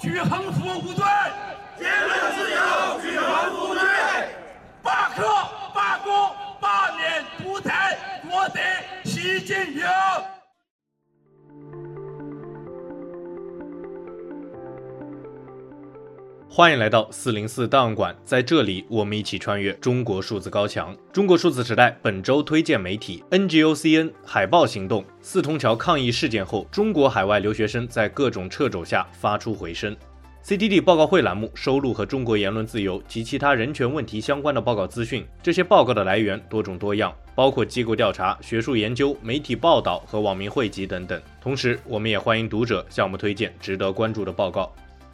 举横幅无罪，言论自由举横幅无罪，罢课、欢迎来到四零四档案馆，在这里，我们一起穿越中国数字高墙。中国数字时代本周推荐媒体 NGOCN 海豹行动。四通桥抗议事件后，中国海外留学生在各种掣肘下发出回声。CTD 报告会栏目收录和中国言论自由及其他人权问题相关的报告资讯，这些报告的来源多种多样，包括机构调查、学术研究、媒体报道和网民汇集等等。同时，我们也欢迎读者向我们推荐值得关注的报告。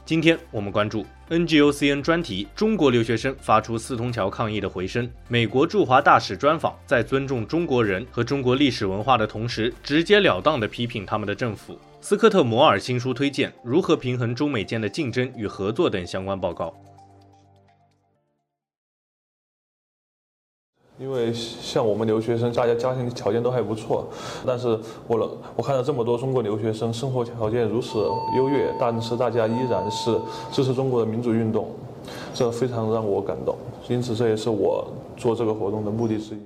今天我们关注 NGOCN 专题：中国留学生发出四通桥抗议的回声。美国驻华大使专访，在尊重中国人和中国历史文化的同时，直截了当地批评他们的政府。斯科特·摩尔新书推荐：如何平衡中美间的竞争与合作等相关报告。因为像我们留学生，大家家庭条件都还不错，但是我了，我看到这么多中国留学生生活条件如此优越，但是大家依然是支持中国的民主运动，这非常让我感动。因此，这也是我做这个活动的目的之一。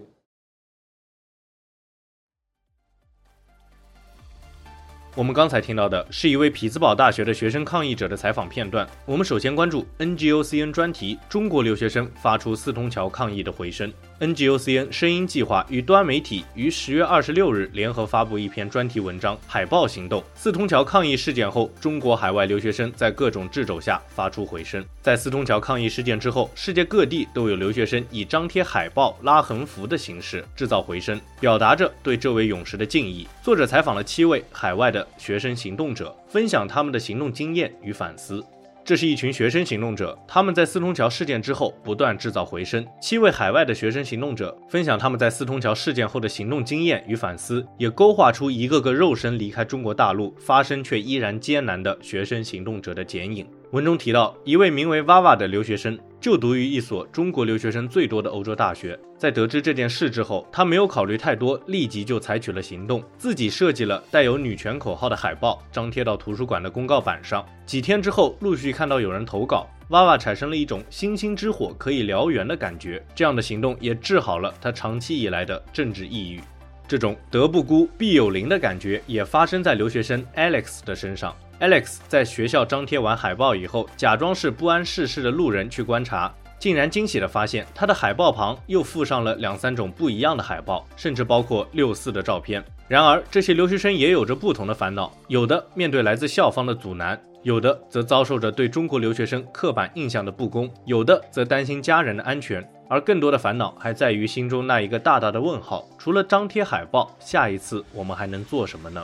我们刚才听到的是一位匹兹堡大学的学生抗议者的采访片段。我们首先关注 NGOCN 专题：中国留学生发出四通桥抗议的回声。NGOCN 声音计划与端媒体于十月二十六日联合发布一篇专题文章《海豹行动：四通桥抗议事件后，中国海外留学生在各种掣肘下发出回声》。在四通桥抗议事件之后，世界各地都有留学生以张贴海报、拉横幅的形式制造回声，表达着对这位勇士的敬意。作者采访了七位海外的。学生行动者分享他们的行动经验与反思。这是一群学生行动者，他们在四通桥事件之后不断制造回声。七位海外的学生行动者分享他们在四通桥事件后的行动经验与反思，也勾画出一个个肉身离开中国大陆、发声却依然艰难的学生行动者的剪影。文中提到，一位名为娃娃的留学生就读于一所中国留学生最多的欧洲大学。在得知这件事之后，他没有考虑太多，立即就采取了行动，自己设计了带有女权口号的海报，张贴到图书馆的公告板上。几天之后，陆续看到有人投稿，娃娃产生了一种星星之火可以燎原的感觉。这样的行动也治好了他长期以来的政治抑郁。这种德不孤必有邻的感觉也发生在留学生 Alex 的身上。Alex 在学校张贴完海报以后，假装是不谙世事的路人去观察，竟然惊喜地发现他的海报旁又附上了两三种不一样的海报，甚至包括六四的照片。然而，这些留学生也有着不同的烦恼，有的面对来自校方的阻拦，有的则遭受着对中国留学生刻板印象的不公，有的则担心家人的安全，而更多的烦恼还在于心中那一个大大的问号：除了张贴海报，下一次我们还能做什么呢？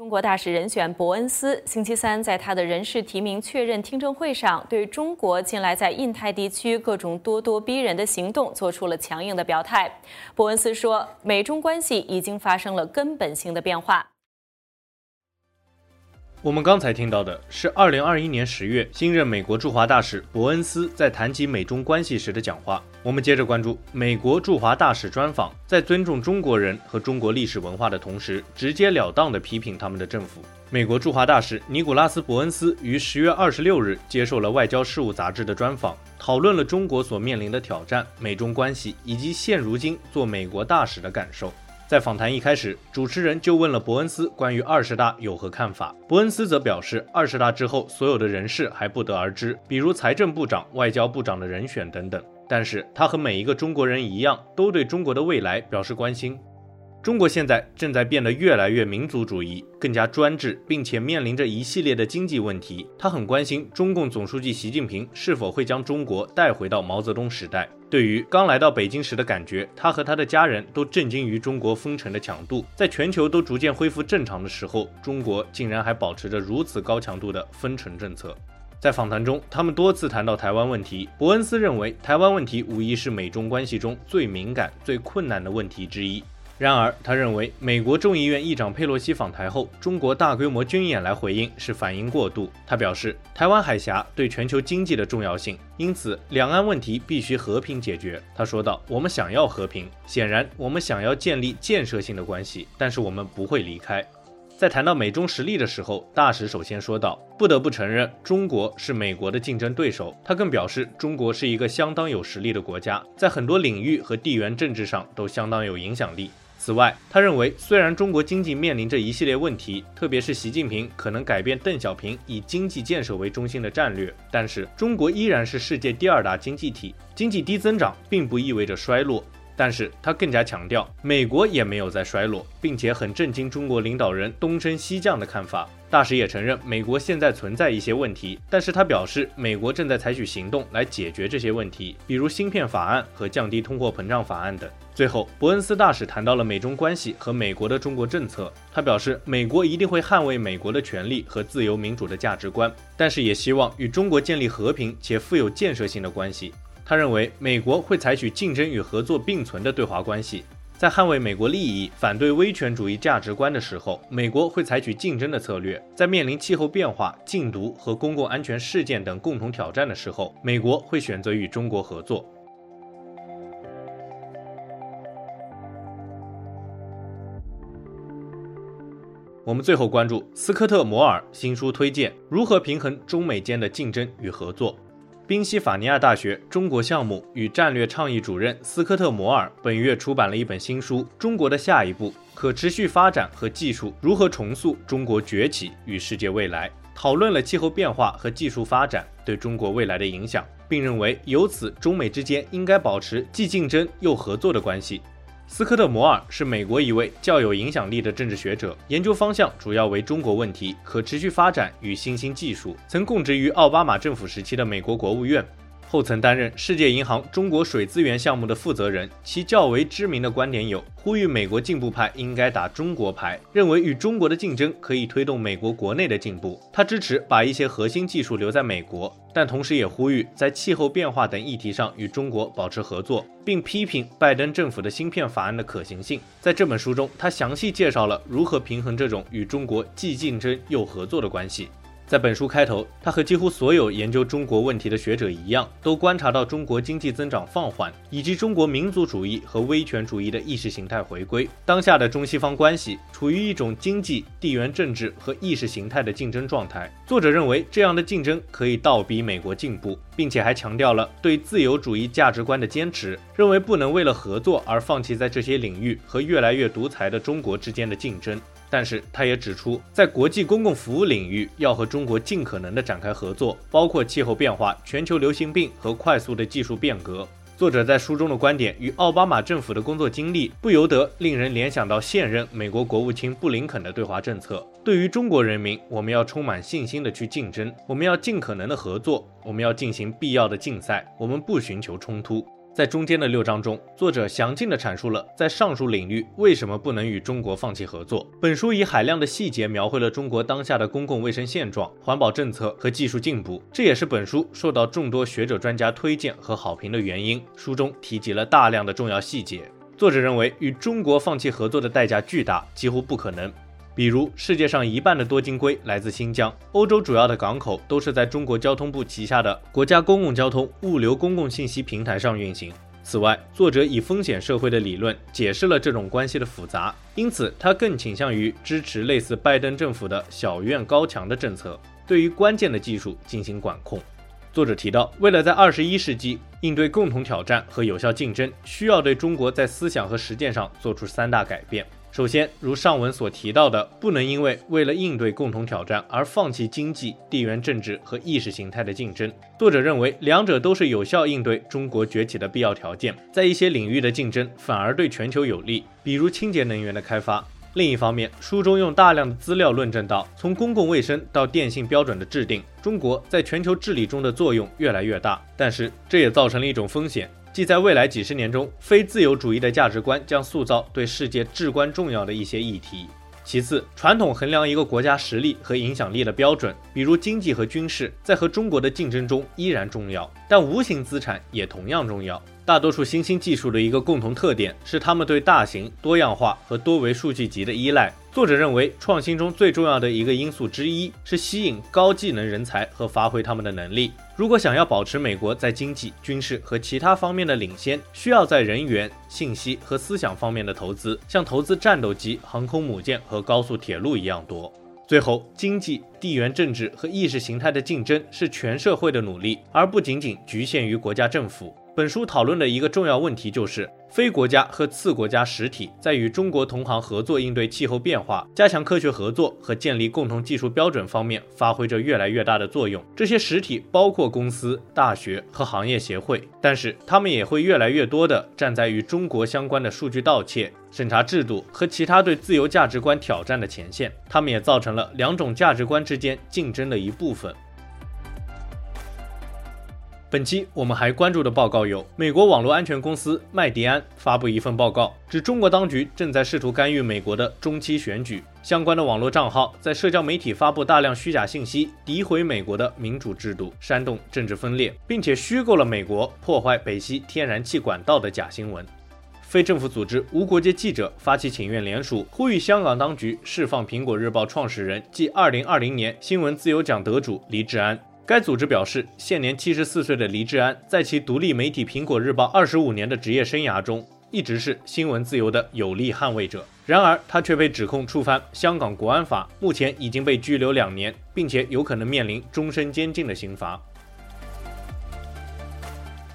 中国大使人选伯恩斯星期三在他的人事提名确认听证会上，对中国近来在印太地区各种咄咄逼人的行动做出了强硬的表态。伯恩斯说，美中关系已经发生了根本性的变化。我们刚才听到的是二零二一年十月新任美国驻华大使伯恩斯在谈及美中关系时的讲话。我们接着关注美国驻华大使专访，在尊重中国人和中国历史文化的同时，直截了当地批评他们的政府。美国驻华大使尼古拉斯·伯恩斯于十月二十六日接受了《外交事务》杂志的专访，讨论了中国所面临的挑战、美中关系以及现如今做美国大使的感受。在访谈一开始，主持人就问了伯恩斯关于二十大有何看法。伯恩斯则表示，二十大之后所有的人事还不得而知，比如财政部长、外交部长的人选等等。但是他和每一个中国人一样，都对中国的未来表示关心。中国现在正在变得越来越民族主义，更加专制，并且面临着一系列的经济问题。他很关心中共总书记习近平是否会将中国带回到毛泽东时代。对于刚来到北京时的感觉，他和他的家人都震惊于中国封城的强度。在全球都逐渐恢复正常的时候，中国竟然还保持着如此高强度的封城政策。在访谈中，他们多次谈到台湾问题。伯恩斯认为，台湾问题无疑是美中关系中最敏感、最困难的问题之一。然而，他认为美国众议院议长佩洛西访台后，中国大规模军演来回应是反应过度。他表示，台湾海峡对全球经济的重要性，因此两岸问题必须和平解决。他说道：“我们想要和平，显然我们想要建立建设性的关系，但是我们不会离开。”在谈到美中实力的时候，大使首先说道：“不得不承认，中国是美国的竞争对手。”他更表示，中国是一个相当有实力的国家，在很多领域和地缘政治上都相当有影响力。此外，他认为，虽然中国经济面临着一系列问题，特别是习近平可能改变邓小平以经济建设为中心的战略，但是中国依然是世界第二大经济体，经济低增长并不意味着衰落。但是他更加强调，美国也没有在衰落，并且很震惊中国领导人东升西降的看法。大使也承认，美国现在存在一些问题，但是他表示，美国正在采取行动来解决这些问题，比如芯片法案和降低通货膨胀法案等。最后，伯恩斯大使谈到了美中关系和美国的中国政策，他表示，美国一定会捍卫美国的权利和自由民主的价值观，但是也希望与中国建立和平且富有建设性的关系。他认为，美国会采取竞争与合作并存的对华关系，在捍卫美国利益、反对威权主义价值观的时候，美国会采取竞争的策略；在面临气候变化、禁毒和公共安全事件等共同挑战的时候，美国会选择与中国合作。我们最后关注斯科特·摩尔新书推荐：如何平衡中美间的竞争与合作。宾夕法尼亚大学中国项目与战略倡议主任斯科特·摩尔本月出版了一本新书《中国的下一步：可持续发展和技术如何重塑中国崛起与世界未来》，讨论了气候变化和技术发展对中国未来的影响，并认为由此中美之间应该保持既竞争又合作的关系。斯科特·摩尔是美国一位较有影响力的政治学者，研究方向主要为中国问题、可持续发展与新兴技术，曾供职于奥巴马政府时期的美国国务院。后曾担任世界银行中国水资源项目的负责人，其较为知名的观点有：呼吁美国进步派应该打中国牌，认为与中国的竞争可以推动美国国内的进步。他支持把一些核心技术留在美国，但同时也呼吁在气候变化等议题上与中国保持合作，并批评拜登政府的芯片法案的可行性。在这本书中，他详细介绍了如何平衡这种与中国既竞争又合作的关系。在本书开头，他和几乎所有研究中国问题的学者一样，都观察到中国经济增长放缓，以及中国民族主义和威权主义的意识形态回归。当下的中西方关系处于一种经济、地缘政治和意识形态的竞争状态。作者认为，这样的竞争可以倒逼美国进步，并且还强调了对自由主义价值观的坚持，认为不能为了合作而放弃在这些领域和越来越独裁的中国之间的竞争。但是，他也指出，在国际公共服务领域，要和中国尽可能地展开合作，包括气候变化、全球流行病和快速的技术变革。作者在书中的观点与奥巴马政府的工作经历不由得令人联想到现任美国国务卿布林肯的对华政策。对于中国人民，我们要充满信心地去竞争，我们要尽可能的合作，我们要进行必要的竞赛，我们不寻求冲突。在中间的六章中，作者详尽地阐述了在上述领域为什么不能与中国放弃合作。本书以海量的细节描绘了中国当下的公共卫生现状、环保政策和技术进步，这也是本书受到众多学者专家推荐和好评的原因。书中提及了大量的重要细节。作者认为，与中国放弃合作的代价巨大，几乎不可能。比如，世界上一半的多晶硅来自新疆，欧洲主要的港口都是在中国交通部旗下的国家公共交通物流公共信息平台上运行。此外，作者以风险社会的理论解释了这种关系的复杂，因此他更倾向于支持类似拜登政府的小院高墙的政策，对于关键的技术进行管控。作者提到，为了在二十一世纪应对共同挑战和有效竞争，需要对中国在思想和实践上做出三大改变。首先，如上文所提到的，不能因为为了应对共同挑战而放弃经济、地缘政治和意识形态的竞争。作者认为，两者都是有效应对中国崛起的必要条件。在一些领域的竞争反而对全球有利，比如清洁能源的开发。另一方面，书中用大量的资料论证到，从公共卫生到电信标准的制定，中国在全球治理中的作用越来越大。但是，这也造成了一种风险。即在未来几十年中，非自由主义的价值观将塑造对世界至关重要的一些议题。其次，传统衡量一个国家实力和影响力的标准，比如经济和军事，在和中国的竞争中依然重要，但无形资产也同样重要。大多数新兴技术的一个共同特点是，它们对大型、多样化和多维数据集的依赖。作者认为，创新中最重要的一个因素之一是吸引高技能人才和发挥他们的能力。如果想要保持美国在经济、军事和其他方面的领先，需要在人员、信息和思想方面的投资，像投资战斗机、航空母舰和高速铁路一样多。最后，经济、地缘政治和意识形态的竞争是全社会的努力，而不仅仅局限于国家政府。本书讨论的一个重要问题就是，非国家和次国家实体在与中国同行合作应对气候变化、加强科学合作和建立共同技术标准方面发挥着越来越大的作用。这些实体包括公司、大学和行业协会，但是他们也会越来越多地站在与中国相关的数据盗窃、审查制度和其他对自由价值观挑战的前线。他们也造成了两种价值观之间竞争的一部分。本期我们还关注的报告有：美国网络安全公司麦迪安发布一份报告，指中国当局正在试图干预美国的中期选举，相关的网络账号在社交媒体发布大量虚假信息，诋毁美国的民主制度，煽动政治分裂，并且虚构了美国破坏北溪天然气管道的假新闻。非政府组织无国界记者发起请愿联署，呼吁香港当局释放苹果日报创始人暨2020年新闻自由奖得主黎智安。该组织表示，现年七十四岁的黎智安，在其独立媒体《苹果日报》二十五年的职业生涯中，一直是新闻自由的有力捍卫者。然而，他却被指控触犯香港国安法，目前已经被拘留两年，并且有可能面临终身监禁的刑罚。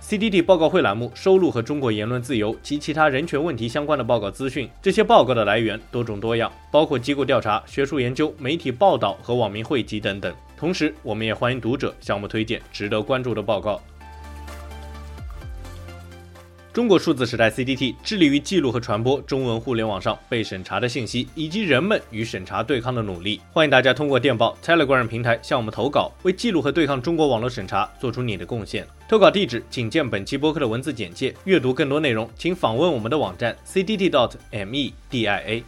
CDD 报告会栏目收录和中国言论自由及其他人权问题相关的报告资讯，这些报告的来源多种多样，包括机构调查、学术研究、媒体报道和网民汇集等等。同时，我们也欢迎读者向我们推荐值得关注的报告。中国数字时代 （CDT） 致力于记录和传播中文互联网上被审查的信息，以及人们与审查对抗的努力。欢迎大家通过电报 Telegram 平台向我们投稿，为记录和对抗中国网络审查做出你的贡献。投稿地址请见本期播客的文字简介。阅读更多内容，请访问我们的网站 C D T dot M E D I A。